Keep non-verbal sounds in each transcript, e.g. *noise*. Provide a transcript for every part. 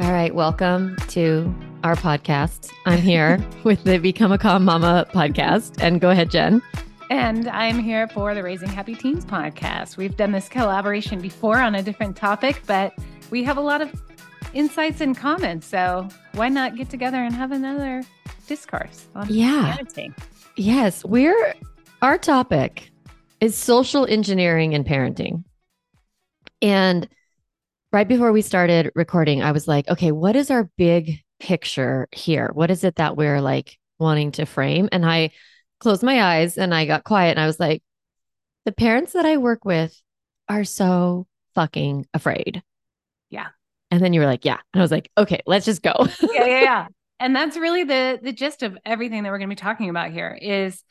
All right, welcome to our podcast. I'm here *laughs* with the Become a Calm Mama podcast. And go ahead, Jen. And I'm here for the Raising Happy Teens podcast. We've done this collaboration before on a different topic, but we have a lot of insights and comments. So why not get together and have another discourse on Yeah. parenting? Yes, we're our topic is social engineering and parenting. And right before we started recording, I was like, okay, what is our big picture here? What is it that we're like wanting to frame? And I closed my eyes and I got quiet and I was like, the parents that I work with are so fucking afraid. Yeah. And then you were like, yeah. And I was like, okay, let's just go. yeah, yeah, yeah. *laughs* And that's really the the gist of everything that we're going to be talking about here is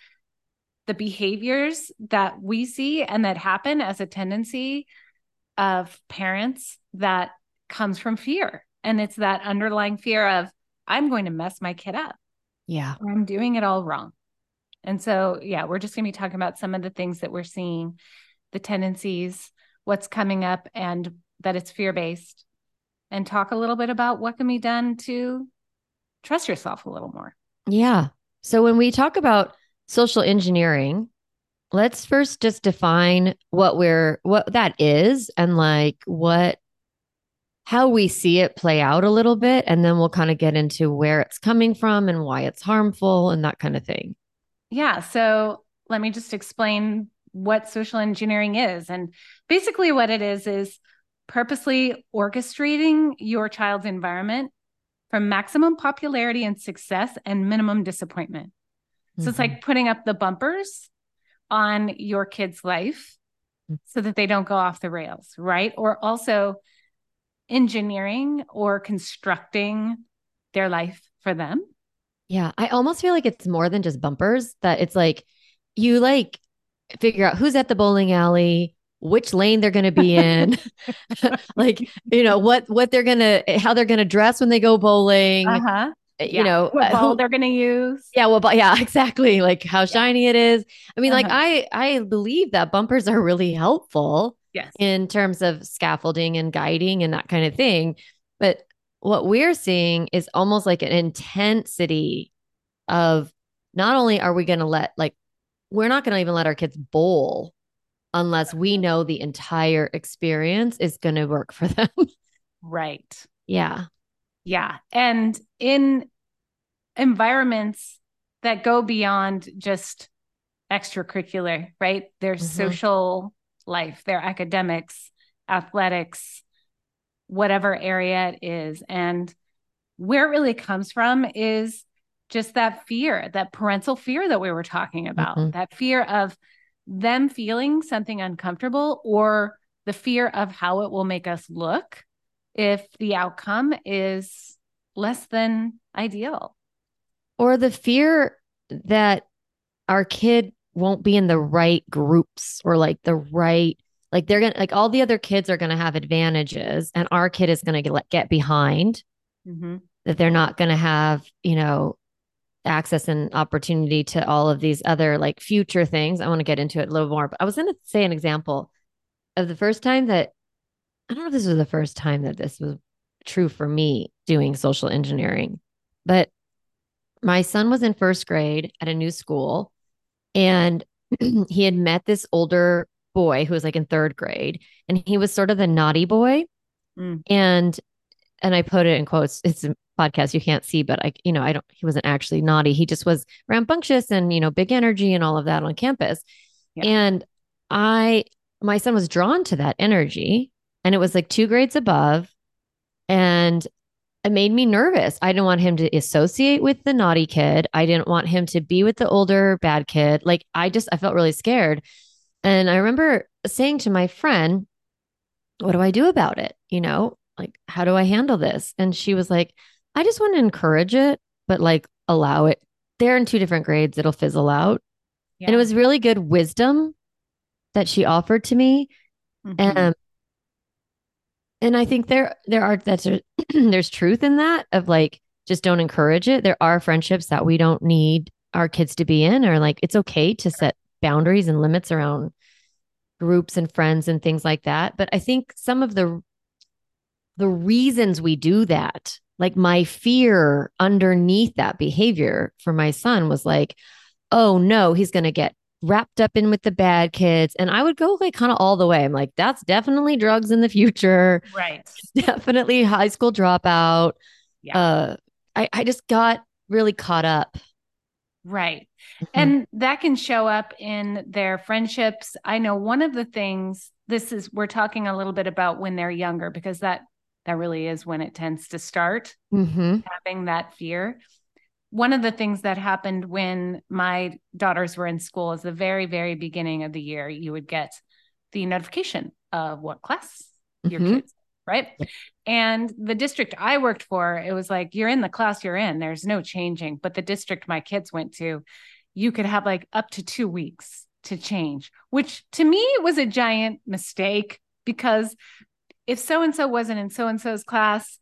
the behaviors that we see and that happen as a tendency of parents that comes from fear. And it's that underlying fear of I'm going to mess my kid up. yeah. or I'm doing it all wrong. And so, yeah, we're just going to be talking about some of the things that we're seeing, the tendencies, what's coming up, and that it's fear based, and talk a little bit about what can be done to trust yourself a little more. Yeah. So when we talk about social engineering, let's first just define what we're what that is and like what how we see it play out a little bit and then we'll kind of get into where it's coming from and why it's harmful and that kind of thing. Yeah. So let me just explain what social engineering is. And basically, what it is is purposely orchestrating your child's environment for maximum popularity and success and minimum disappointment. So it's Mhm. like putting up the bumpers on your kid's life so that they don't go off the rails, right? Or also engineering or constructing their life for them. Yeah, I almost feel like it's more than just bumpers that it's like you like figure out who's at the bowling alley, which lane they're going to be in, *laughs* *laughs* like you know what what they're going to how they're going to dress when they go bowling, Uh-huh. you know, what uh, ball who- they're going to use. yeah, well but yeah, *laughs* exactly, like how shiny it is. I mean like Uh-huh. I I believe that bumpers are really helpful Yes. in terms of scaffolding and guiding and that kind of thing. But what we're seeing is almost like an intensity of not only are we going to let, like, we're not going to even let our kids bowl unless we know the entire experience is going to work for *laughs* them. Right. yeah. Yeah. And in environments that go beyond just extracurricular, right? Their Mhm. social life, their academics, athletics, whatever area it is. And where it really comes from is just that fear, that parental fear that we were talking about, Mhm. that fear of them feeling something uncomfortable or the fear of how it will make us look if the outcome is less than ideal. Or the fear that our kid won't be in the right groups or like the right like they're gonna like all the other kids are gonna have advantages and our kid is gonna get, get behind mm-hmm. that they're not gonna have you know access and opportunity to all of these other like future things. I want to get into it a little more but i was gonna say an example of the first time that i don't know if this was the first time that this was true for me doing social engineering but my son was in first grade at a new school and *clears throat* he had met this older boy who was like in third grade and he was sort of the naughty boy Mm. and and i put it in quotes it's a podcast you can't see but i you know i don't he wasn't actually naughty he just was rambunctious and you know big energy and all of that on campus Yeah. and i my son was drawn to that energy and it was like two grades above and it made me nervous. I didn't want him to associate with the naughty kid. I didn't want him to be with the older bad kid. Like I just I felt really scared. And I remember saying to my friend, "What do I do about it? You know, like how do I handle this?" And she was like, "I just want to encourage it, but like allow it. They're in two different grades. It'll fizzle out." And it was really good wisdom that she offered to me. Mhm. Um, and I think there there are that's *clears throat* there's truth in that of like just don't encourage it. There are friendships that we don't need our kids to be in, or like it's okay to set boundaries and limits around groups and friends and things like that. But I think some of the the reasons we do that, like my fear underneath that behavior for my son was like, oh no, he's going to get wrapped up in with the bad kids. And I would go like kind of all the way. I'm like, that's definitely drugs in the future. Right. *laughs* Definitely high school dropout. Yeah. Uh, I, I just got really caught up. Right. Mm-hmm. And that can show up in their friendships. I know one of the things this is we're talking a little bit about when they're younger because that that really is when it tends to start mm-hmm. having that fear one of the things that happened when my daughters were in school is the very very beginning of the year you would get the notification of what class your mm-hmm. kids right? And the district i worked for it was like you're in the class you're in. There's no changing. But the district my kids went to you could have like up to 2 weeks to change which to me was a giant mistake because if so and so wasn't in so and so's class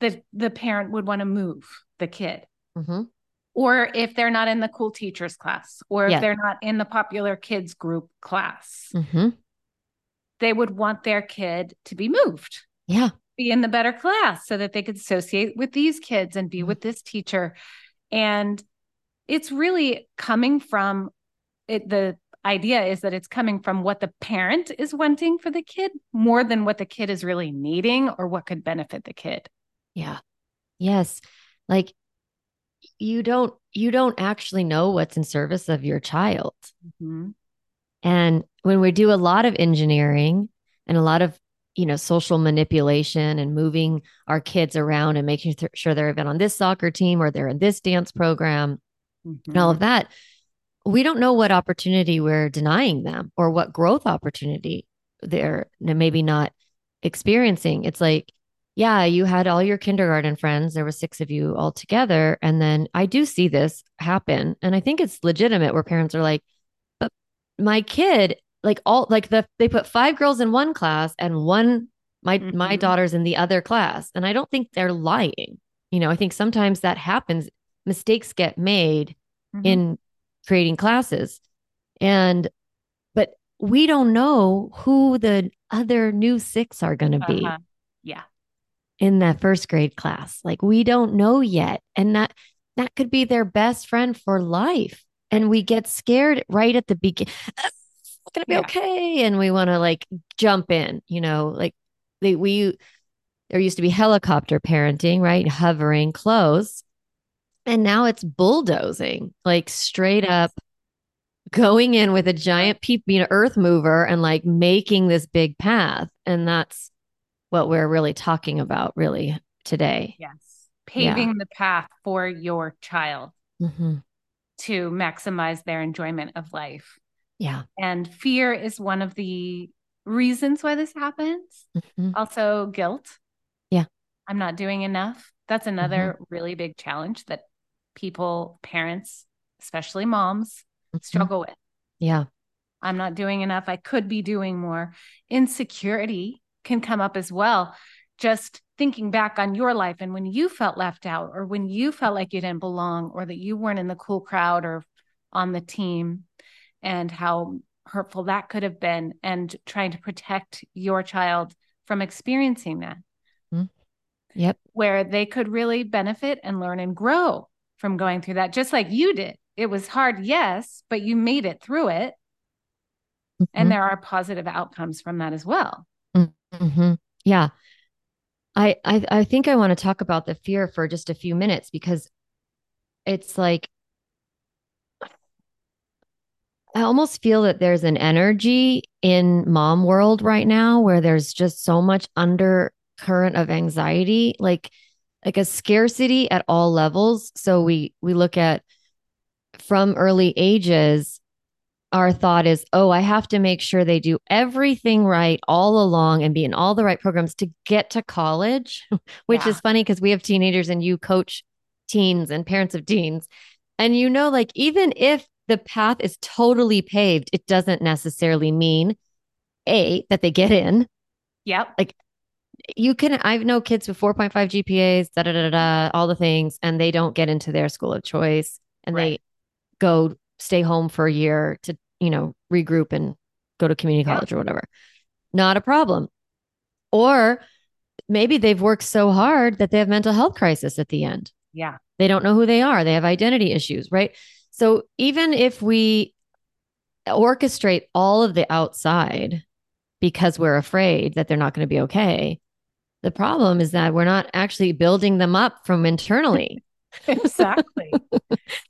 the the parent would want to move the kid Mm-hmm. Or if they're not in the cool teachers class, or if they're not in the popular kids group class, mm-hmm. they would want their kid to be moved. Yeah. Be in the better class so that they could associate with these kids and be mm-hmm. with this teacher. And it's really coming from it, the idea is that it's coming from what the parent is wanting for the kid more than what the kid is really needing or what could benefit the kid. Yeah. Yes. Like you don't you don't actually know what's in service of your child mm-hmm. and when we do a lot of engineering and a lot of you know social manipulation and moving our kids around and making th- sure they're even on this soccer team or they're in this dance program mm-hmm. and all of mm-hmm. that we don't know what opportunity we're denying them or what growth opportunity they're maybe not experiencing it's like yeah, you had all your kindergarten friends. There were six of you all together. And then I do see this happen. And I think it's legitimate where parents are like, but my kid, like all like the they put five girls in one class and one my mm-hmm. my daughter's in the other class. And I don't think they're lying. You know, I think sometimes that happens. Mistakes get made mm-hmm. in creating classes. And but we don't know who the other new six are going to be. Uh-huh. Yeah in that first grade class. Like we don't know yet. And that that could be their best friend for life. And we get scared right at the beginning. It's gonna be yeah. okay. And we want to like jump in, you know, like they we there used to be helicopter parenting, right? Hovering close. And now it's bulldozing, like straight up going in with a giant peep, you know, earth mover and like making this big path. And that's what we're really talking about really today. Yes. Paving yeah. the path for your child mm-hmm. to maximize their enjoyment of life. Yeah. And fear is one of the reasons why this happens. Mm-hmm. Also, guilt. Yeah. I'm not doing enough. That's another mm-hmm. really big challenge that people, parents, especially moms, mm-hmm. struggle with. Yeah. I'm not doing enough. I could be doing more. Insecurity can come up as well. Just thinking back on your life and when you felt left out, or when you felt like you didn't belong, or that you weren't in the cool crowd or on the team, and how hurtful that could have been, and trying to protect your child from experiencing that. Mm-hmm. Yep. Where they could really benefit and learn and grow from going through that, just like you did. It was hard, yes, but you made it through it. Mm-hmm. And there are positive outcomes from that as well. Mm-hmm. Yeah. I, I I think I want to talk about the fear for just a few minutes because it's like I almost feel that there's an energy in mom world right now where there's just so much undercurrent of anxiety, like like a scarcity at all levels. So we we look at from early ages our thought is, oh, I have to make sure they do everything right all along and be in all the right programs to get to college, *laughs* which yeah. is funny because we have teenagers and you coach teens and parents of teens. And you know, like, even if the path is totally paved, it doesn't necessarily mean A, that they get in. Yep. Like, you can, I know kids with 4.5 GPAs, da da da da, all the things, and they don't get into their school of choice and right. they go stay home for a year to, you know, regroup and go to community college yeah. or whatever. Not a problem. Or maybe they've worked so hard that they have mental health crisis at the end. Yeah. They don't know who they are. They have identity issues, right? So even if we orchestrate all of the outside because we're afraid that they're not going to be okay, the problem is that we're not actually building them up from internally. *laughs* exactly.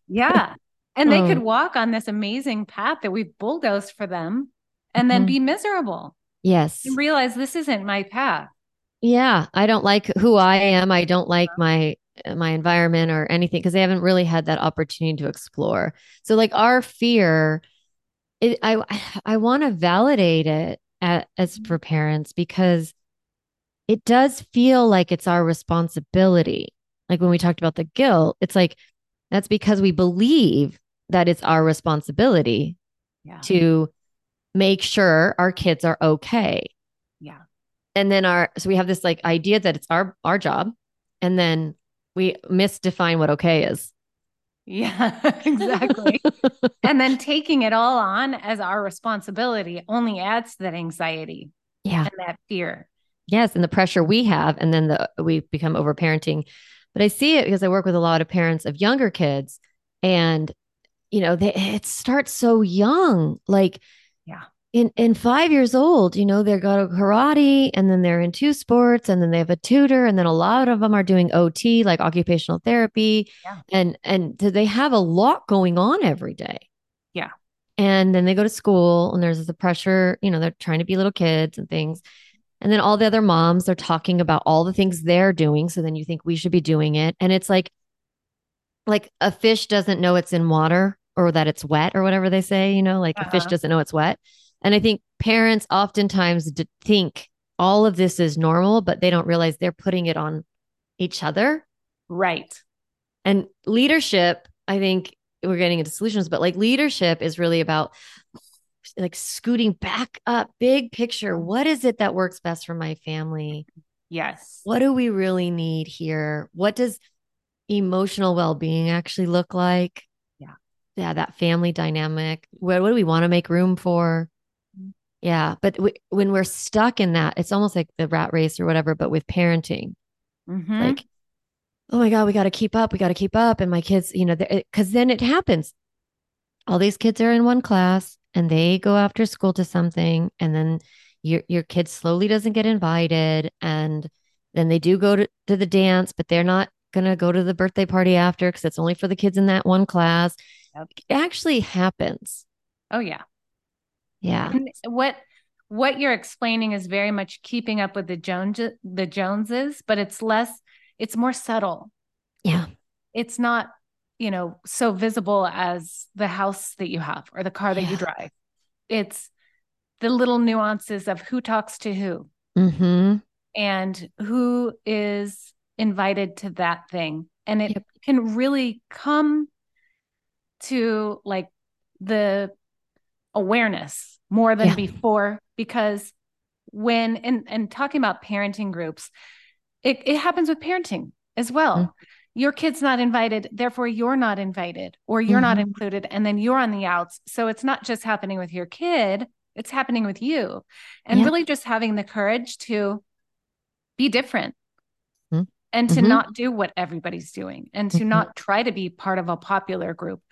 yeah. And they could Um, walk on this amazing path that we've bulldozed for them and then Mhm. be miserable Yes. and realize this isn't my path. Yeah, I don't like who I am. I don't like my my environment or anything because they haven't really had that opportunity to explore. So like our fear, it, I I want to validate it at, as for parents because it does feel like it's our responsibility. Like when we talked about the guilt, it's like that's because we believe that it's our responsibility Yeah. to make sure our kids are okay Yeah. and then our so we have this like idea that it's our our job and then we misdefine what okay is Yeah, *laughs* exactly. *laughs* and then taking it all on as our responsibility only adds to that anxiety yeah and that fear. yes and the pressure we have and then the we become overparenting but i see it because i work with a lot of parents of younger kids and you know they it starts so young like Yeah. in in five years old you know they go to karate and then they're in two sports and then they have a tutor and then a lot of them are doing ot like occupational therapy Yeah. and and they have a lot going on every day Yeah. and then they go to school and there's the pressure you know they're trying to be little kids and things and then all the other moms are talking about all the things they're doing so then you think we should be doing it and it's like like a fish doesn't know it's in water or that it's wet or whatever they say you know like a fish Uh-huh. doesn't know it's wet and i think parents oftentimes d- think all of this is normal but they don't realize they're putting it on each other Right. and leadership, I think we're getting into solutions, but like leadership is really about like scooting back up, big picture. What is it that works best for my family? Yes. What do we really need here? What does emotional well being actually look like? Yeah. Yeah, that family dynamic. What, what do we want to make room for? Mhm. Yeah. But w- when we're stuck in that, it's almost like the rat race or whatever, but with parenting Mhm. like oh my god we got to keep up we got to keep up and my kids you know because then it happens all these kids are in one class and they go after school to something and then your your kid slowly doesn't get invited and then they do go to, to the dance but they're not going to go to the birthday party after because it's only for the kids in that one class Yep. it actually happens oh yeah. yeah And what what you're explaining is very much keeping up with the Jones the Joneses, but it's less it's more subtle. yeah It's not, you know, so visible as the house that you have or the car that Yeah. you drive. It's the little nuances of who talks to who mm-hmm and who is invited to that thing. And it Yep. can really come to like the awareness more than Yeah. before because when and and talking about parenting groups it, it happens with parenting as well Mhm. Your kid's not invited therefore you're not invited or you're not Mhm. included and then you're on the outs so it's not just happening with your kid it's happening with you and Yeah. really just having the courage to be different Mhm. and to Mhm. not do what everybody's doing and to Mhm. not try to be part of a popular group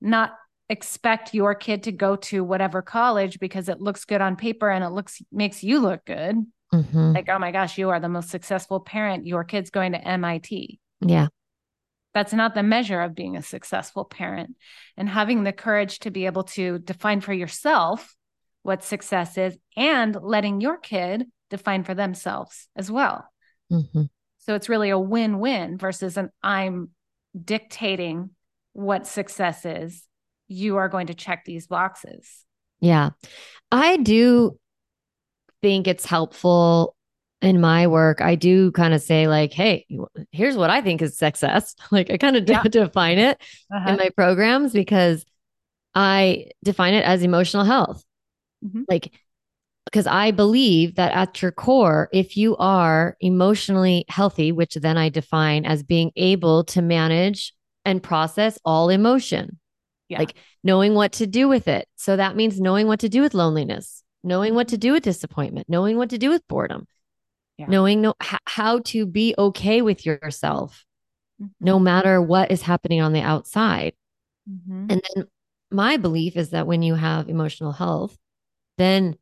not expect your kid to go to whatever college because it looks good on paper and it looks makes you look good mm-hmm like oh my gosh you are the most successful parent your kid's going to MIT yeah that's not the measure of being a successful parent and having the courage to be able to define for yourself what success is and letting your kid define for themselves as well mm-hmm so it's really a win-win versus an I'm dictating what success is. You are going to check these boxes. Yeah. I do think it's helpful in my work. I do kind of say, like, hey, here's what I think is success. *laughs* Like, I kind of Yeah. *laughs* define it in my programs because I define it as emotional health. Mhm. Like, because I believe that at your core, if you are emotionally healthy, which then I define as being able to manage and process all emotion, Yeah. like knowing what to do with it. So that means knowing what to do with loneliness, knowing what to do with disappointment, knowing what to do with boredom. Yeah. knowing no, h- how to be okay with yourself mm-hmm. no matter what is happening on the outside. Mm-hmm. And then my belief is that when you have emotional health, then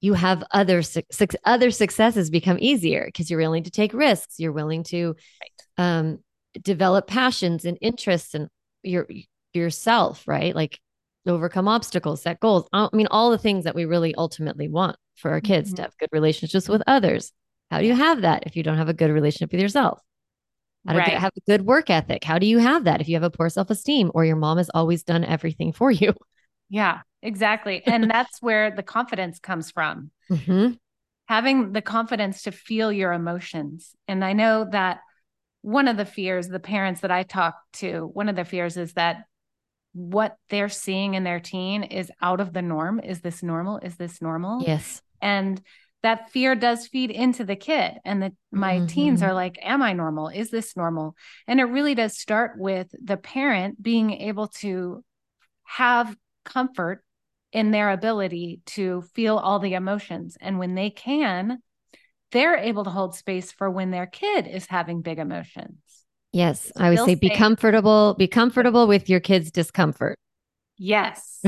you have other su- other successes become easier because you're willing to take risks. You're willing to right. um, develop passions and interests and your yourself, right? Like overcome obstacles, set goals. I mean, all the things that we really ultimately want for our kids mm-hmm. to have good relationships with others. How do you have that if you don't have a good relationship with yourself? How do right. have a good work ethic? How do you have that if you have a poor self esteem or your mom has always done everything for you? Yeah, exactly. And that's where the confidence comes from. *laughs* Mm-hmm. Having the confidence to feel your emotions. And I know that one of the fears, the parents that I talk to, one of the fears is that what they're seeing in their teen is out of the norm. Is this normal? Is this normal? Yes. And that fear does feed into the kid. And that my mm-hmm. teens are like am i normal? Is this normal? And it really does start with the parent being able to have comfort in their ability to feel all the emotions. And when they can they're able to hold space for when their kid is having big emotions. Yes i would say be comfortable be comfortable with your kid's discomfort Yes. *laughs*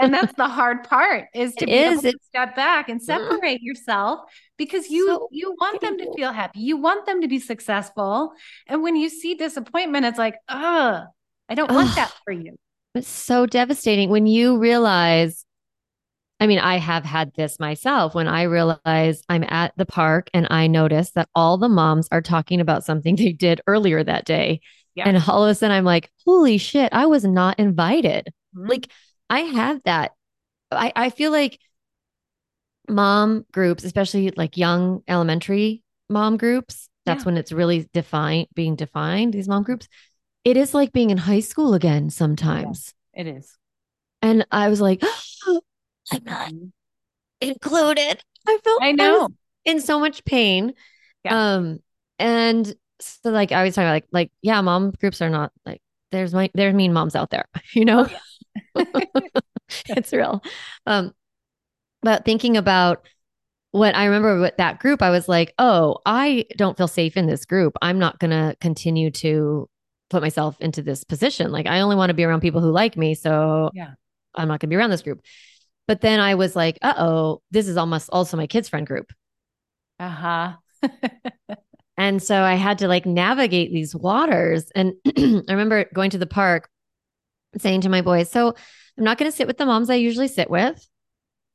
and that's the hard part is to it be is. able to step back and separate yourself because you so you want them to feel happy. You want them to be successful. And when you see disappointment, it's like, oh, I don't want that for you. It's so devastating when you realize. I mean, I have had this myself when I realize I'm at the park and I notice that all the moms are talking about something *laughs* they did earlier that day. Yeah. And all of a sudden I'm like, holy shit, I was not invited. Mm-hmm. Like I have that. I, I feel like mom groups, especially like young elementary mom groups, that's yeah. when it's really defined, being defined, these mom groups. It is like being in high school again sometimes. Yeah, it is. And I was like, oh, *gasps* I'm not mm-hmm. included. I felt I know I in so much pain. Yeah. Um, and so like I was talking about like like yeah, mom groups are not like there's my there's mean moms out there, *laughs* you know. Oh, yeah. *laughs* it's real. Um, but thinking about what I remember with that group, I was like, oh, I don't feel safe in this group. I'm not going to continue to put myself into this position. Like, I only want to be around people who like me. So yeah, I'm not going to be around this group. But then I was like, uh oh, this is almost also my kids' friend group. Uh huh. *laughs* and so I had to like navigate these waters. And *clears throat* I remember going to the park saying to my boys, so I'm not going to sit with the moms I usually sit with.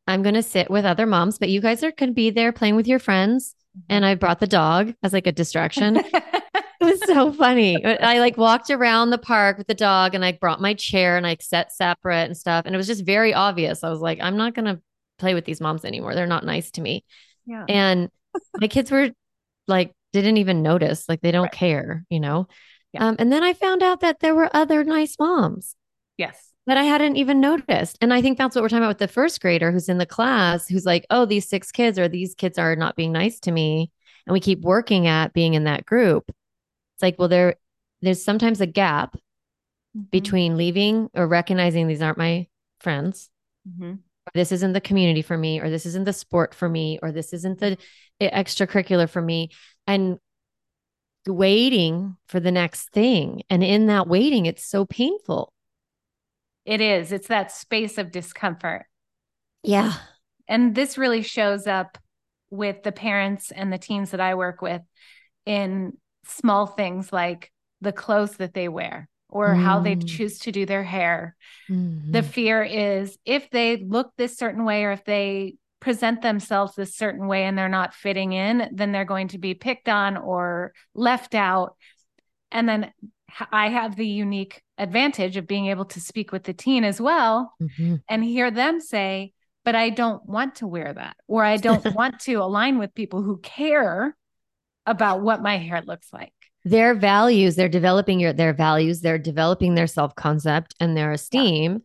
I'm going to sit with other moms, but you guys are going to be there playing with your friends. And I brought the dog as like a distraction. *laughs* it was so funny. I like walked around the park with the dog and I brought my chair and I set separate and stuff. And it was just very obvious. I was like, I'm not going to play with these moms anymore. They're not nice to me. Yeah. And my kids were like, didn't even notice. Like they don't right. care, you know? Yeah. Um, and then I found out that there were other nice moms. Yes. That I hadn't even noticed. And I think that's what we're talking about with the first grader who's in the class, who's like, oh, these six kids or these kids are not being nice to me. And we keep working at being in that group. It's like, well, there, there's sometimes a gap mm-hmm. between leaving or recognizing these aren't my friends. Mm-hmm. This isn't the community for me, or this isn't the sport for me, or this isn't the extracurricular for me. And waiting for the next thing. And in that waiting, it's so painful. It is. It's that space of discomfort. Yeah. And this really shows up with the parents and the teens that I work with in small things like the clothes that they wear or mm. how they mm. choose to do their hair. Mm-hmm. The fear is if they look this certain way or if they present themselves this certain way and they're not fitting in, then they're going to be picked on or left out. And then I have the unique advantage of being able to speak with the teen as well mm-hmm. and hear them say, but I don't want to wear that, or I don't *laughs* want to align with people who care about what my hair looks like. Their values, they're developing your their values, they're developing their self-concept and their esteem yeah.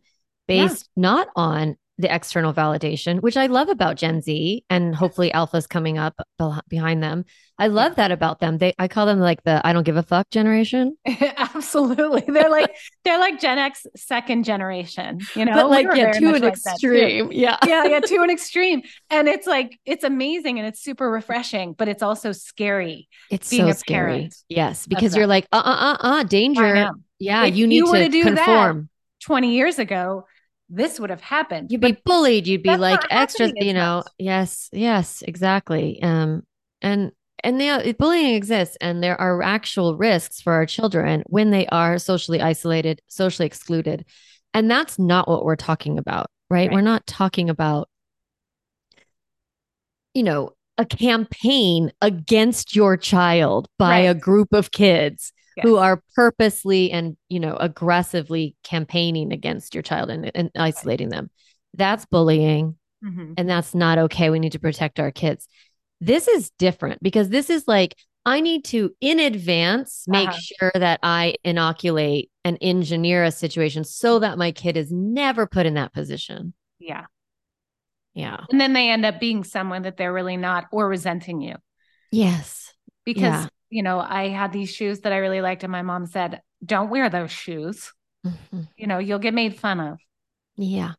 based yeah. not on the external validation, which I love about Gen Z and hopefully Alpha's coming up behind them. I love that about them. They I call them like the I don't give a fuck generation. *laughs* Absolutely. They're like they're like Gen X second generation, you know. But like yeah, to an extreme. Yeah. Yeah, yeah, *laughs* to an extreme. And it's like it's amazing and it's super refreshing, but it's also scary. It's so scary. Yes, because you're like uh uh uh uh danger. Yeah, if you need you to, to conform. 20 years ago, this would have happened. You'd be bullied. You'd be like extra, you know. Much. Yes, yes, exactly. Um, and and the bullying exists, and there are actual risks for our children when they are socially isolated, socially excluded, and that's not what we're talking about, right? right. We're not talking about, you know, a campaign against your child by right. a group of kids yes. who are purposely and you know aggressively campaigning against your child and, and isolating them. That's bullying mm-hmm. and that's not okay. We need to protect our kids. This is different because this is like i need to in advance make uh-huh. sure that i inoculate and engineer a situation so that my kid is never put in that position. Yeah. Yeah. And then they end up being someone that they're really not or resenting you. Yes. Because yeah you know, I had these shoes that I really liked, and my mom said, Don't wear those shoes. Mm-hmm. You know, you'll get made fun of. Yeah.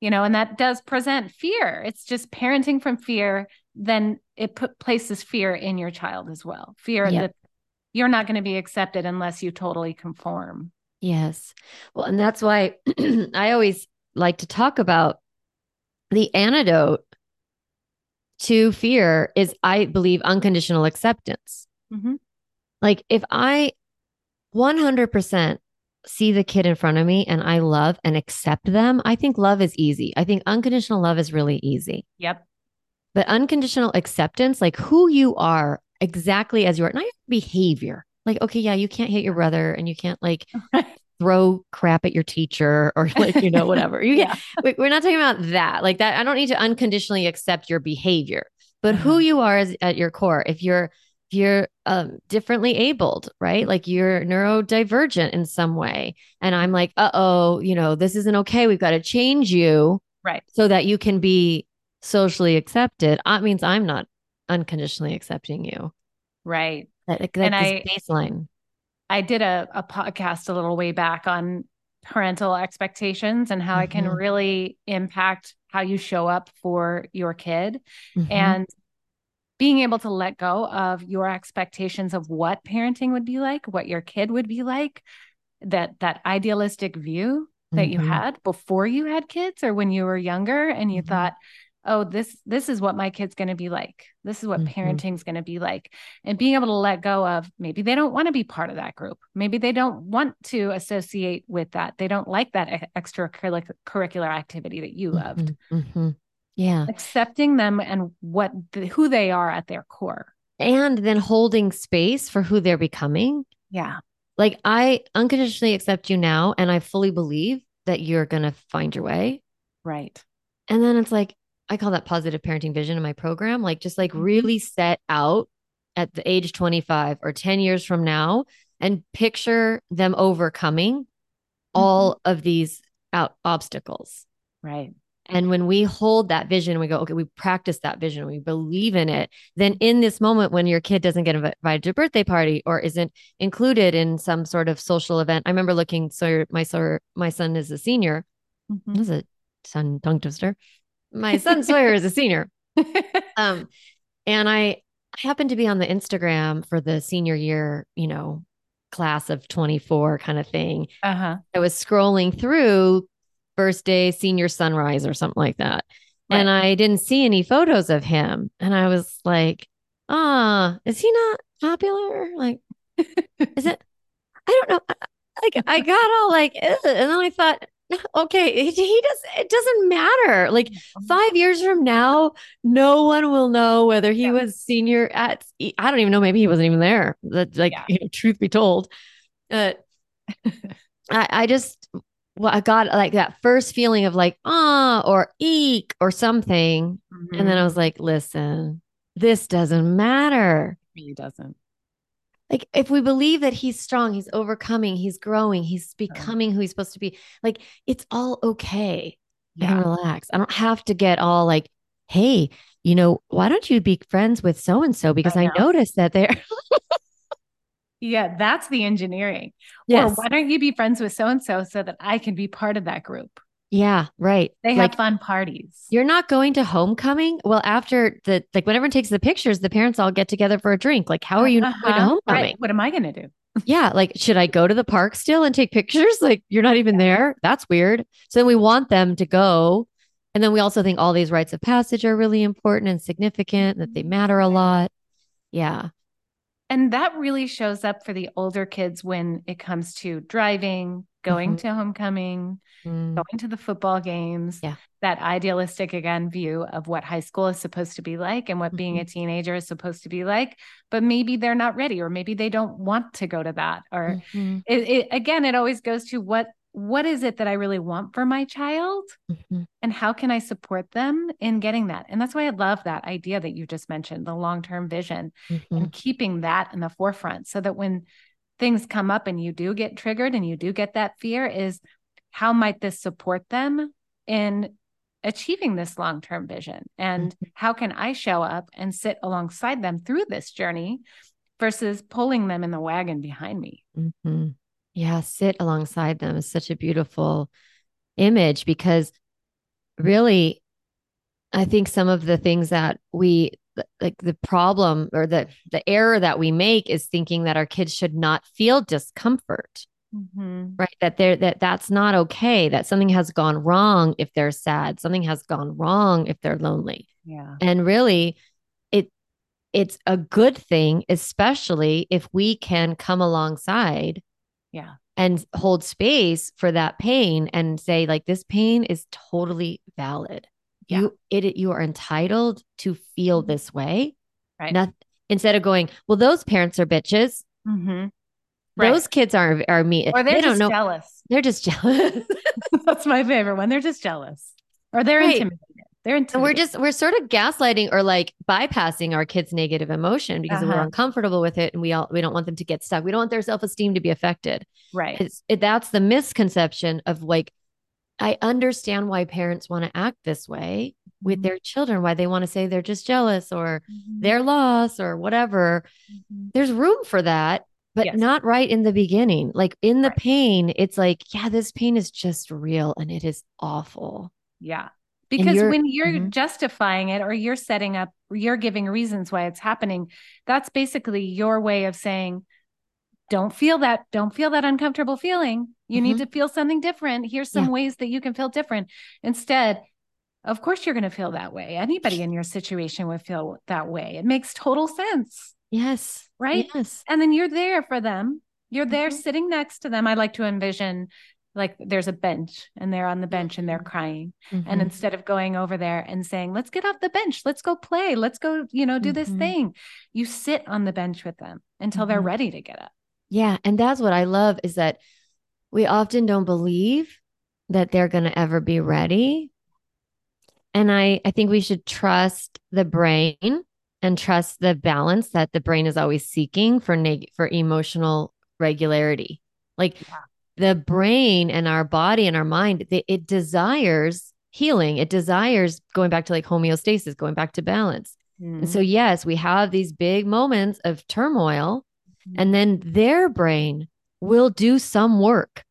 You know, and that does present fear. It's just parenting from fear. Then it put, places fear in your child as well. Fear yep. that you're not going to be accepted unless you totally conform. Yes. Well, and that's why *clears throat* I always like to talk about the antidote to fear is, I believe, unconditional acceptance. Mm-hmm. Like if I 100% see the kid in front of me and I love and accept them, I think love is easy. I think unconditional love is really easy. Yep. But unconditional acceptance, like who you are exactly as you are, not your behavior. Like, okay, yeah, you can't hit your brother and you can't like *laughs* throw crap at your teacher or like, you know, *laughs* whatever. You yeah. we're not talking about that. Like that. I don't need to unconditionally accept your behavior, but who you are is at your core. If you're you're um, differently abled, right? Like you're neurodivergent in some way. And I'm like, uh oh, you know, this isn't okay. We've got to change you. Right. So that you can be socially accepted. That means I'm not unconditionally accepting you. Right. That, that and I, baseline. I did a, a podcast a little way back on parental expectations and how mm-hmm. it can really impact how you show up for your kid. Mm-hmm. And being able to let go of your expectations of what parenting would be like, what your kid would be like, that that idealistic view that mm-hmm. you had before you had kids or when you were younger and you mm-hmm. thought, "Oh, this this is what my kid's going to be like. This is what mm-hmm. parenting's going to be like." And being able to let go of maybe they don't want to be part of that group. Maybe they don't want to associate with that. They don't like that extracurricular activity that you loved. Mm-hmm. Mm-hmm yeah. Accepting them and what the, who they are at their core. And then holding space for who they're becoming. Yeah. Like i unconditionally accept you now and i fully believe that you're going to find your way. Right. And then it's like i call that positive parenting vision in my program. Like just like mm-hmm. really set out at the age 25 or 10 years from now and picture them overcoming mm-hmm. all of these out obstacles. Right and when we hold that vision, we go, okay, we practice that vision, we believe in it. Then, in this moment, when your kid doesn't get invited to a birthday party or isn't included in some sort of social event, I remember looking. So my son, my son is a senior. Mm-hmm. Is a son tongue twister. My son Sawyer is a senior. *laughs* Um, and I happened to be on the Instagram for the senior year, you know, class of 24 kind of thing. Uh-huh. I was scrolling through first day senior sunrise or something like that. Right. And I didn't see any photos of him. And I was like, ah, is he not popular? Like, is it? I don't know. Like, I got all like, and then I thought, okay, he, he does, it doesn't matter. Like, five years from now, no one will know whether he yeah. was senior at, I don't even know, maybe he wasn't even there. That, like, yeah. you *laughs* know, truth be told. Uh, *laughs* I, I just well, I got like that first feeling of like, ah, or eek or something. Mm-hmm. And then I mm-hmm. was like, listen, this doesn't matter. It really doesn't. Like, if we believe that he's strong, he's overcoming, he's growing, he's becoming who he's supposed to be, like, it's all okay. I can relax. I don't have to get all like, hey, you know, why don't you be friends with so and so? Because I, I noticed that they're *laughs* Yeah, that's the engineering. Yes. Or why don't you be friends with so and so so that I can be part of that group? Yeah, right. They like, have fun parties. You're not going to homecoming? Well, after the like when everyone takes the pictures, the parents all get together for a drink. Like, how are you uh-huh. going to homecoming? Right. What am I going to do? *laughs* yeah, like should I go to the park still and take pictures? Like you're not even there. That's weird. So then we want them to go. And then we also think all these rites of passage are really important and significant, that they matter a lot. Yeah. And that really shows up for the older kids when it comes to driving, going mm-hmm. to homecoming, mm. going to the football games. Yeah. That idealistic, again, view of what high school is supposed to be like and what mm-hmm. being a teenager is supposed to be like. But maybe they're not ready, or maybe they don't want to go to that. Or mm-hmm. it, it, again, it always goes to what what is it that I really want for my child? Mm-hmm. And how can I support them in getting that? And that's why I love that idea that you just mentioned the long term vision mm-hmm. and keeping that in the forefront so that when things come up and you do get triggered and you do get that fear, is how might this support them in achieving this long term vision? And mm-hmm. how can I show up and sit alongside them through this journey versus pulling them in the wagon behind me? Yeah, sit alongside them is such a beautiful image because really, I think some of the things that we like the problem or the the error that we make is thinking that our kids should not feel discomfort. Mm-hmm. Right. That they're that that's not okay. That something has gone wrong if they're sad. Something has gone wrong if they're lonely. Yeah. And really, it it's a good thing, especially if we can come alongside yeah. And hold space for that pain and say, like, this pain is totally valid. Yeah. You it you are entitled to feel mm-hmm. this way. Right. Not instead of going, well, those parents are bitches. Mm-hmm. Right. Those kids are are me. Or they're they don't know. jealous. They're just jealous. *laughs* That's my favorite one. They're just jealous. Or they're right. intimidated. They're and we're just we're sort of gaslighting or like bypassing our kids' negative emotion because uh-huh. we're uncomfortable with it and we all we don't want them to get stuck. We don't want their self-esteem to be affected. Right. It's, it, that's the misconception of like I understand why parents want to act this way with mm-hmm. their children, why they want to say they're just jealous or mm-hmm. they're lost or whatever. Mm-hmm. There's room for that, but yes. not right in the beginning. Like in the right. pain, it's like, yeah, this pain is just real and it is awful. Yeah. Because you're, when you're mm-hmm. justifying it or you're setting up, you're giving reasons why it's happening, that's basically your way of saying, don't feel that, don't feel that uncomfortable feeling. You mm-hmm. need to feel something different. Here's some yeah. ways that you can feel different. Instead, of course, you're going to feel that way. Anybody in your situation would feel that way. It makes total sense. Yes. Right. Yes. And then you're there for them. You're there mm-hmm. sitting next to them. I like to envision like there's a bench and they're on the bench and they're mm-hmm. crying mm-hmm. and instead of going over there and saying let's get off the bench let's go play let's go you know do mm-hmm. this thing you sit on the bench with them until mm-hmm. they're ready to get up yeah and that's what i love is that we often don't believe that they're going to ever be ready and i i think we should trust the brain and trust the balance that the brain is always seeking for neg- for emotional regularity like yeah the brain and our body and our mind, it, it desires healing. It desires going back to like homeostasis, going back to balance. Mm-hmm. And so, mm-hmm. yes, we have these big moments of turmoil, mm-hmm. and then their brain will do some work.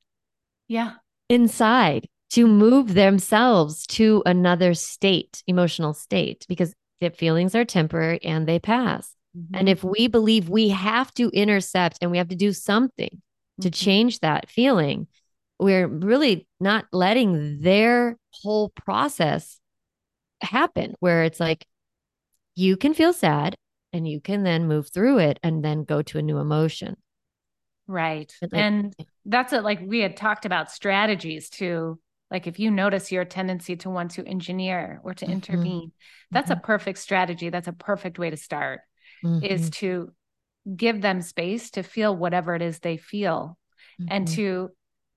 Yeah. Inside to move themselves to another state, emotional state, because the feelings are temporary and they pass. Mm-hmm. And if we believe we have to intercept and we have to do something to mm-hmm. change that feeling, we're really not letting their whole process happen where it's like you can feel sad and you can then move through it and then go to a new emotion. Right. Like, and that's it. Like we had talked about strategies too. Like if you notice your tendency to want to engineer or to mm-hmm. intervene, that's mm-hmm. a perfect strategy. That's a perfect way to start mm-hmm. is to give them space to feel whatever it is they feel mm-hmm. and to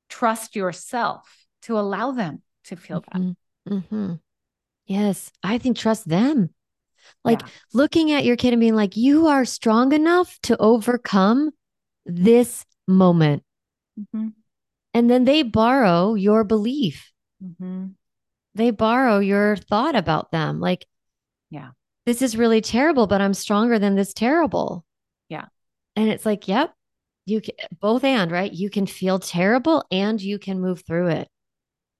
trust yourself to allow them to feel mm-hmm. that. Mm-hmm. Yes, I think trust them. Like yeah. looking at your kid and being like, you are strong enough to overcome this moment. Mm-hmm. And then they borrow your belief. Mm-hmm. they borrow your thought about them. Like, Yeah. this is really terrible, but I'm stronger than this terrible. And it's like, yep, you can both and right. You can feel terrible and you can move through it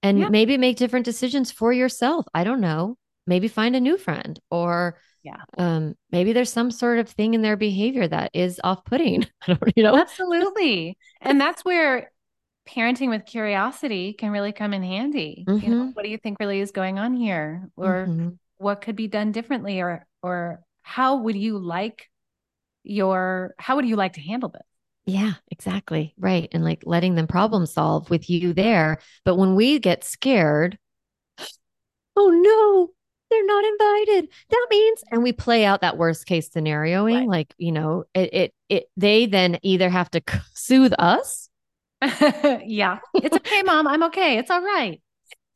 and Yeah. maybe make different decisions for yourself. I don't know. Maybe find a new friend or Yeah. um, maybe there's some sort of thing in their behavior that is off putting. *laughs* I don't, you know, Absolutely. and that's where parenting with curiosity can really come in handy. You know, Mhm. what do you think really is going on here? Or Mhm. what could be done differently? Or or how would you like your how would you like to handle this? Yeah, exactly. Right. And like letting them problem solve with you there. But when we get scared, *gasps* oh no, they're not invited. That means, and we play out that worst case scenarioing. Right. Like, you know, it, it, it, they then either have to soothe us. *laughs* yeah. It's okay, mom. I'm okay. It's all right.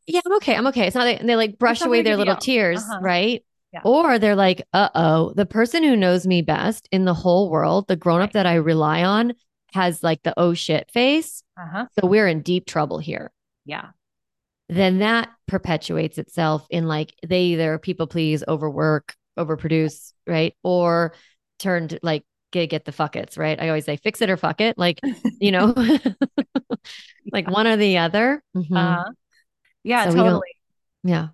Yeah, I'm okay. I'm okay. It's not, and they like brush away their little deal. tears. Uh-huh. Right. Yeah. Or they're like, uh oh, the person who knows me best in the whole world, the grown up Right. that I rely on, has like the oh shit face. Uh-huh. So we're in deep trouble here. Yeah. then that perpetuates itself in like they either people please, overwork, overproduce, right? Or turn to like get get the fuckets, right? I always say fix it or fuck it, like you know, *laughs* *laughs* like one or the other. Mhm. Uh-huh. Yeah, So totally. yeah,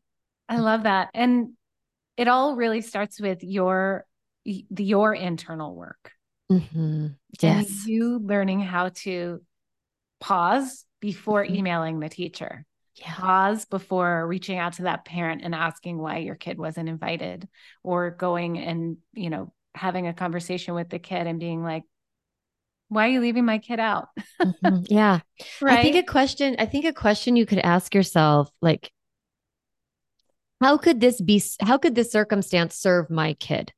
I love that. And it all really starts with your your internal work. Mhm. And yes, you learning how to pause before Mhm. emailing the teacher. yeah, Pause before reaching out to that parent and asking why your kid wasn't invited or going and, you know, having a conversation with the kid and being like, why are you leaving my kid out? Mhm. yeah. Right. I think a question. I think a question you could ask yourself, like, how could this be? How could this circumstance serve my kid?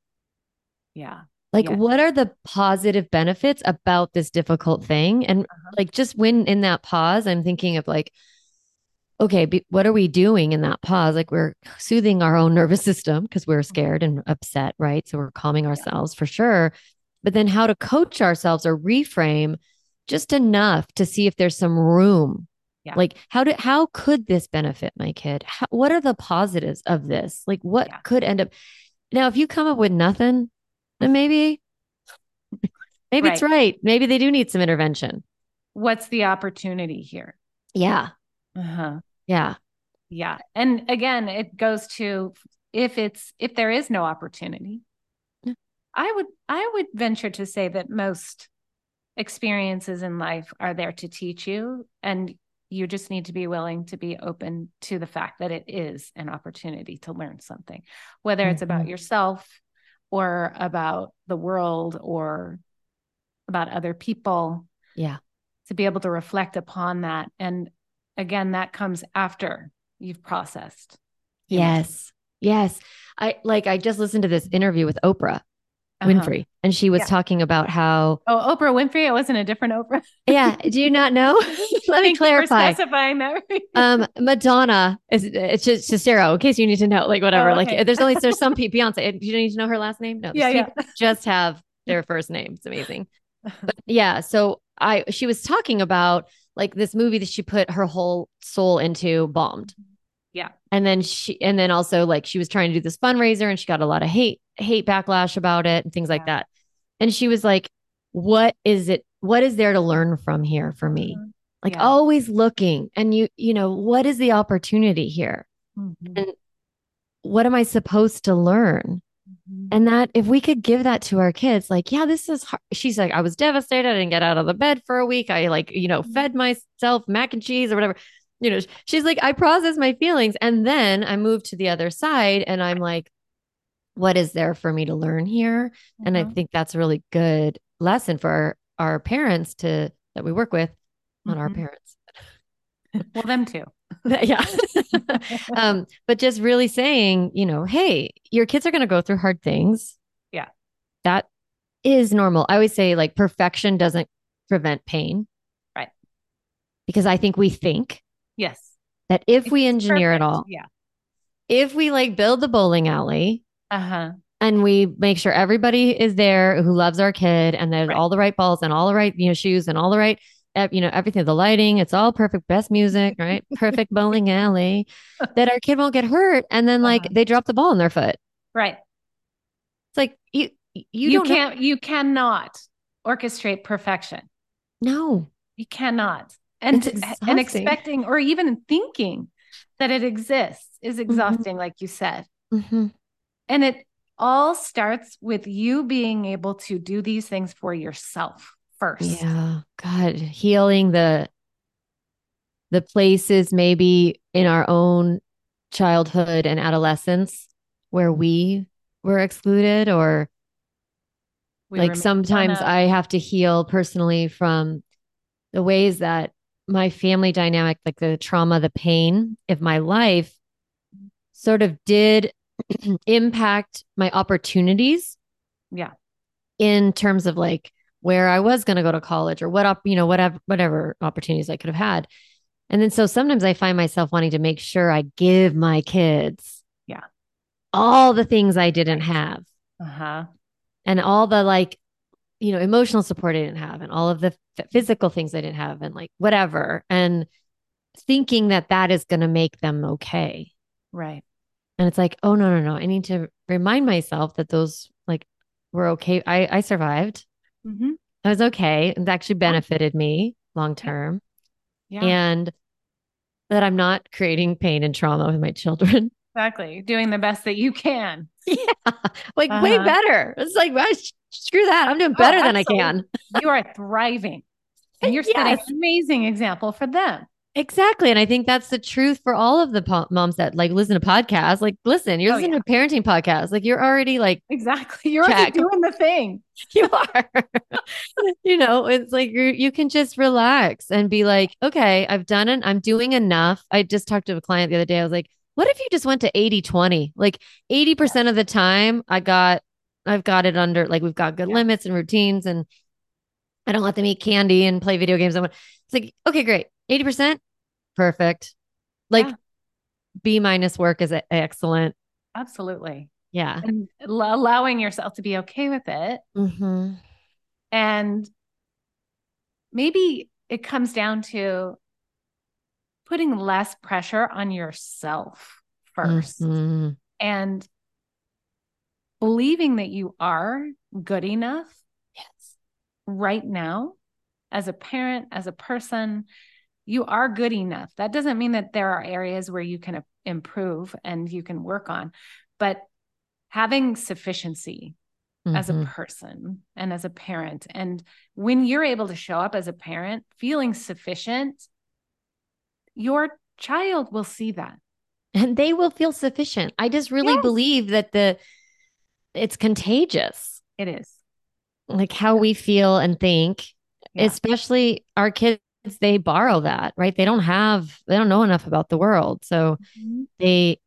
yeah. Like, Yeah. what are the positive benefits about this difficult thing? And Uh-huh. like, just when in that pause, I'm thinking of like, okay, be, what are we doing in that pause? Like, we're soothing our own nervous *laughs* system because we're scared and upset, right? So we're calming ourselves for sure. But then how to coach ourselves or reframe just enough to see if there's some room. Yeah. Like, how did how could this benefit my kid? How, what are the positives of this? Like, what Yeah. could end up? Now, if you come up with nothing, then maybe maybe it's right. Maybe they do need some intervention. What's the opportunity here? Yeah. Uh-huh. Yeah. Yeah. And again, it goes to if it's if there is no opportunity, Yeah. I would I would venture to say that most experiences in life are there to teach you and you just need to be willing to be open to the fact that it is an opportunity to learn something, whether it's about Mhm. yourself or about the world or about other people. Yeah. To be able to reflect upon that. And again, that comes after you've processed. Yes. Yes. I like I just listened to this interview with Oprah Uh-huh. Winfrey and she was Yeah. talking about how Oh, Oprah Winfrey. It wasn't a different Oprah. *laughs* yeah, do you not know? *laughs* *laughs* Let me you clarify. specifying that. Um Madonna is it's just Cicero in case you need to know like whatever Oh, like there's only there's some people Beyonce you don't need to know her last name no Yeah, yeah. just have their first name it's amazing but yeah so I she was talking about like this movie that she put her whole soul into bombed Yeah. and then she and then also like she was trying to do this fundraiser and she got a lot of hate hate backlash about it and things like Yeah. that and she was like what is it what is there to learn from here for me Mhm. like Yeah. always looking and you you know what is the opportunity here Mhm. what am i supposed to learn Mhm. and that if we could give that to our kids like yeah this is hard. she's like i was devastated i didn't get out of the bed for a week i like you know fed myself mac and cheese or whatever you know she's like i process my feelings and then i move to the other side and i'm like what is there for me to learn here and i Mhm. think that's a really good lesson for our, our parents to that we work with not our Mhm. parents well, them too. *laughs* yeah *laughs* um but just really saying you know hey your kids are going to go through hard things Yeah. that is normal i always say like perfection doesn't prevent pain Right. because i think we think yes. that if we It's engineer it all Yeah. if we like build the bowling alley Uh huh. and we make sure everybody is there who loves our kid and there's Right. all the right balls and all the right you know shoes and all the right you know, everything, the lighting, it's all perfect, best music, right? *laughs* Perfect bowling alley, that our kid won't get hurt. And then like Uh-huh. they drop the ball in their foot. Right. It's like you you, You, don't know- can't, you cannot orchestrate perfection. no. You cannot. And, and expecting or even thinking that it exists is Mm-hmm. exhausting, like you said. Mhm. And it all starts with you being able to do these things for yourself first. Yeah. God, healing the the places maybe in our own childhood and adolescence where we were excluded or We like sometimes i have to heal personally from the ways that my family dynamic, like the trauma, the pain of my life, sort of did *clears throat* impact my opportunities Yeah. in terms of like where I was going to go to college or what up, you know, whatever, whatever opportunities I could have had. And then so sometimes I find myself wanting to make sure I give my kids Yeah. all the things I didn't have Uh-huh. and all the like you know emotional support i didn't have and all of the f- physical things i didn't have and like whatever and thinking that that is going to make them okay Right. and it's like oh no no no i need to remind myself that those like were okay i i survived Mm-hmm. i was okay it actually benefited me long term Yeah. and that i'm not creating pain and trauma with my children exactly. Doing the best that you can. *laughs* yeah like way Uh-huh. better it's like screw that i'm doing oh, better than i can. *laughs* You are thriving. And you're setting Yes. an amazing example for them. Exactly. And I think that's the truth for all of the po- moms that like listen to podcasts. Like, listen, you're Oh, listening to parenting podcasts. Like, you're already like, Exactly. You're already doing the thing. *laughs* you are, *laughs* you know, it's like you you can just relax and be like, okay, I've done it. I'm doing enough. I just talked to a client the other day. I was like, what if you just went to 80 20? Like 80% of the time, I got, I've got it under, like, we've got good Yeah. limits and routines and I don't let them eat candy and play video games. I want, it's like, okay, great. 80%, perfect. Like, Yeah. B minus work is excellent. Absolutely. Yeah. And al- allowing yourself to be okay with it. Mm-hmm. And maybe it comes down to putting less pressure on yourself 1st Mhm. and believing that you are good enough Yes. right now as a parent, as a person, you are good enough. That doesn't mean that there are areas where you can improve and you can work on, but having sufficiency as a Mhm. person and as a parent. And when you're able to show up as a parent feeling sufficient, your child will see that. and they will feel sufficient. I just really Yes. believe that the it's contagious, It is. like how we feel and think. Yeah. Especially our kids, they borrow that, right? They don't have, they don't know enough about the world, so they,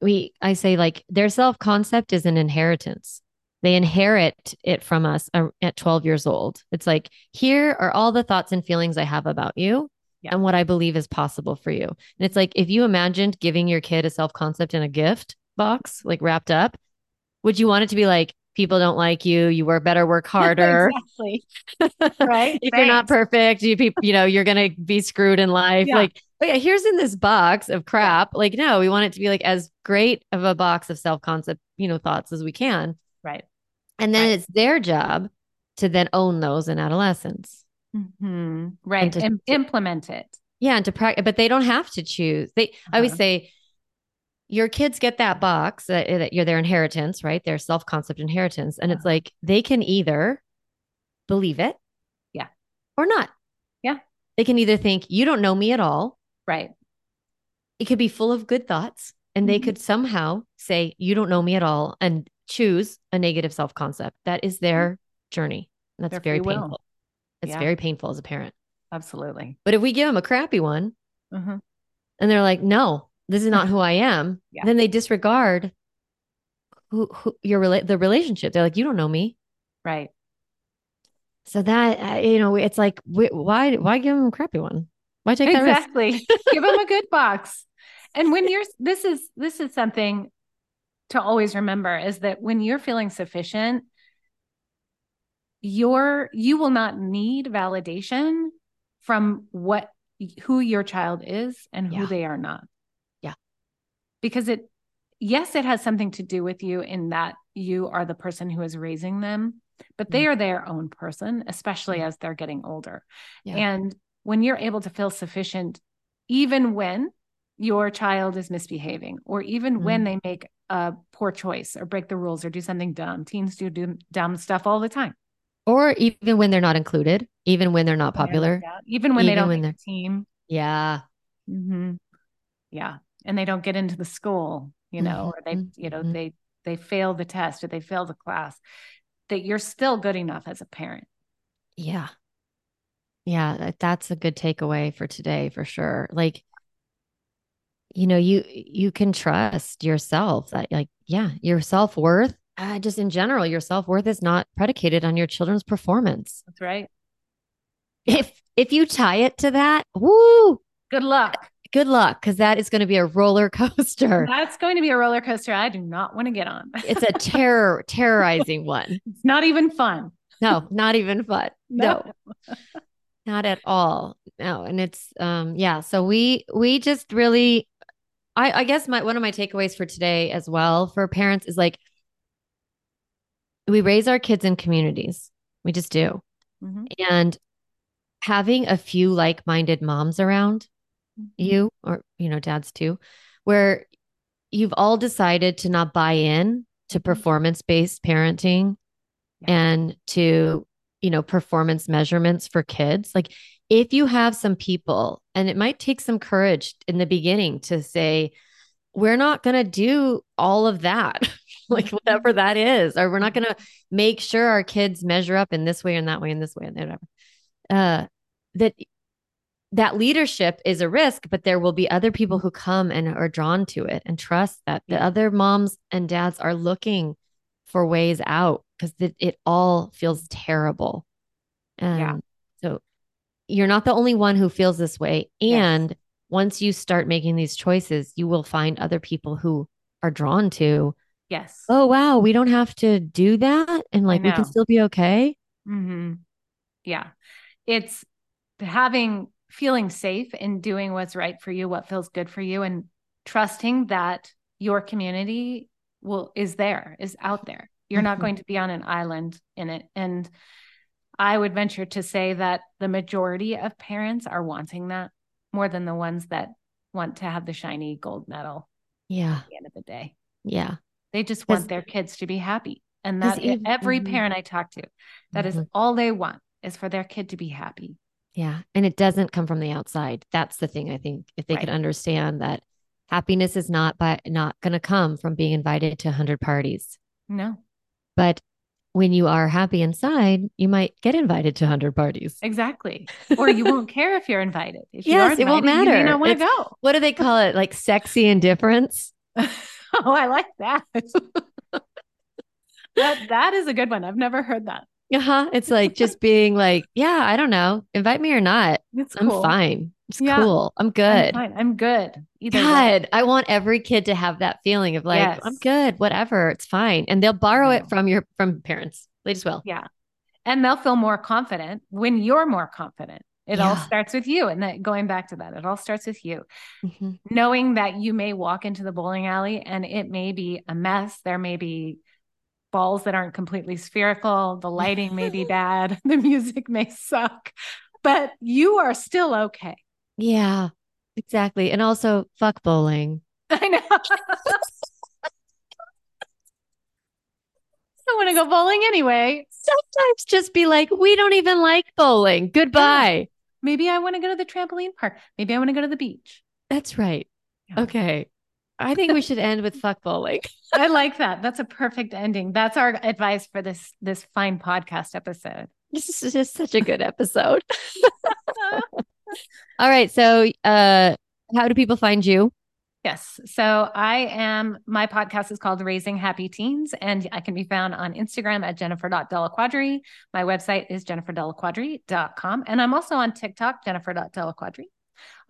we, I say like their self concept is an inheritance. They inherit it from us uh, at 12 years old. It's like, here are all the thoughts and feelings I have about you Yeah. and what I believe is possible for you. And it's like, if you imagined giving your kid a self concept in a gift box, like wrapped up, would you want it to be like, people don't like you, you work better, work harder? *laughs* *laughs* exactly. Right. if you're not perfect, you people, you know, you're gonna be screwed in life. Yeah. Like, oh yeah, here's in this box of crap. Like, no, we want it to be like as great of a box of self concept, you know, thoughts as we can. Right. And then Right. it's their job to then own those in adolescence. Mhm. Right. to- Im- implement it. Yeah, and to practice, but they don't have to choose. They, I always Uh-huh. say, your kids get that box that, that you're their inheritance, right? Their self concept inheritance, and it's Uh-huh. like they can either believe it, Yeah. or not. Yeah. they can either think you don't know me at all. Right. It could be full of good thoughts, and they Mhm. could somehow say you don't know me at all and choose a negative self concept. That is their journey. And that's Their very will. painful. It's Yeah. very painful as a parent. Absolutely. But if we give them a crappy one, Mhm. and they're like, no, this is not who I am, Yeah. then they disregard who, who your rela- the relationship. They're like, you don't know me. Right. So that uh, you know, it's like, why why give them a crappy one? Why take that? Exactly. *laughs* Give them a good box. And when you're this is this is something to always remember is that when you're feeling sufficient, you're you will not need validation from what who your child is and who Yeah. they are not. Yeah. Because it yes, it has something to do with you in that you are the person who is raising them, but they are their own person, especially as they're getting older. Yeah. And when you're able to feel sufficient, even when your child is misbehaving, or even when Mm. they make a poor choice or break the rules or do something dumb, teens do, do dumb stuff all the time. Or even when they're not included, even when they're not popular. Yeah. Even when they don't when make the team. Yeah. hmm Yeah. And they don't get into the school, you know, or they, Mhm, you know, mhm. they they fail the test or they fail the class, that you're still good enough as a parent. Yeah. Yeah, that- that's a good takeaway for today for sure. Like, you know, you you can trust yourself that like, yeah, your self-worth, uh, just in general, your self-worth is not predicated on your children's performance. That's right. If if you tie it to that, woo, Good luck. Good luck, because that is going to be a roller *laughs* coaster. That's going to be a roller coaster I do not want to get on. It's a terror, *laughs* terrorizing one. It's not even fun. No, not even fun. *laughs* No. not at all no and it's um yeah so we we just really i i guess my one of my takeaways for today as well for parents is like we raise our kids in communities we just do Mhm. and having a few like-minded moms around Mm-hmm. You or you know dads too where you've all decided to not buy in to Mhm. performance-based parenting Yeah. and to you know performance measurements for kids like if you have some people and it might take some courage in the beginning to say we're not going to do all of that *laughs* like whatever that is or we're not going to make sure our kids measure up in this way and that way and this way and whatever uh that that leadership is a risk but there will be other people who come and are drawn to it and trust that the other moms and dads are looking for ways out because it, it all feels terrible and Yeah. so you're not the only one who feels this way Yes. and once you start making these choices you will find other people who are drawn to Yes. oh wow we don't have to do that and like we can still be okay hmm Yeah. It's having feeling safe in doing what's right for you, what feels good for you, and trusting that your community will is there, is out there. You're not Mhm. going to be on an island in it. And I would venture to say that the majority of parents are wanting that more than the ones that want to have the shiny gold medal yeah at the end of the day. yeah They just want their kids to be happy. And that even- every mhm. parent I talk to, that is Mhm. all they want is for their kid to be happy. Yeah. And it doesn't come from the outside. That's the thing. I think if they could understand that happiness is not by not going to come from being invited to 100 parties. No, But when you are happy inside, you might get invited to 100 parties. exactly. *laughs* Or you won't care if you're invited. If you Yes, aren't it won't invited, You may not want to go. What do they call it? Like sexy indifference? *laughs* oh, I like that. *laughs* that that is a good one. I've never heard that. Uh-huh. It's like *laughs* just being like, yeah, I don't know. Invite me or not. It's I'm cool. fine. It's Yeah. cool. I'm I'm good. fine. I'm good. Either way. God, I want every kid to have that feeling of like, I'm good, whatever, it's fine. And they'll borrow it from your from parents. They just will. Yeah. And they'll feel more confident when you're more confident. It all starts with you. And that going back to that, it all starts with you. Mhm. knowing that you may walk into the bowling alley and it may be a mess. There may be balls that aren't completely spherical. The lighting may be *laughs* bad. *laughs* The music may suck, but you are still okay. Yeah, exactly. And also, fuck bowling. *laughs* I know. I want to go bowling anyway. Sometimes just be like, we don't even like bowling. Goodbye. Maybe I want to go to the trampoline park. Maybe I want to go to the beach. That's right. Yeah. Okay. I think we should end with fuck bowling. *laughs* I like that. That's a perfect ending. That's our advice for this this fine podcast episode. This is just such a good episode. *laughs* *laughs* All right. So, uh, how do people find you? Yes. So I am, my podcast is called Raising Happy Teens, and I can be found on Instagram at jennifer.delliquadri. My website is jenniferdelliquadri.com. And I'm also on TikTok, jennifer.delliquadri.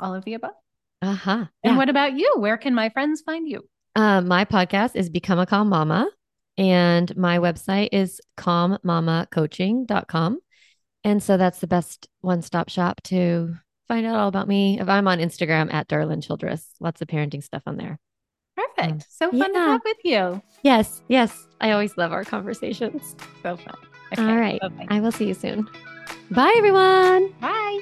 All of the above. Uh huh. And what about you? Where can my friends find you? Uh, my podcast is Become a Calm Mama, and my website is calmmamacoaching.com. And so that's the best one stop shop to find out all about me. If I'm on Instagram at Darlin Childress, lots of parenting stuff on there. Perfect. Um, so fun to yeah. talk with you. Yes, yes. I always love our conversations. So fun. all right. Bye-bye. I will see you soon. Bye, everyone. Bye.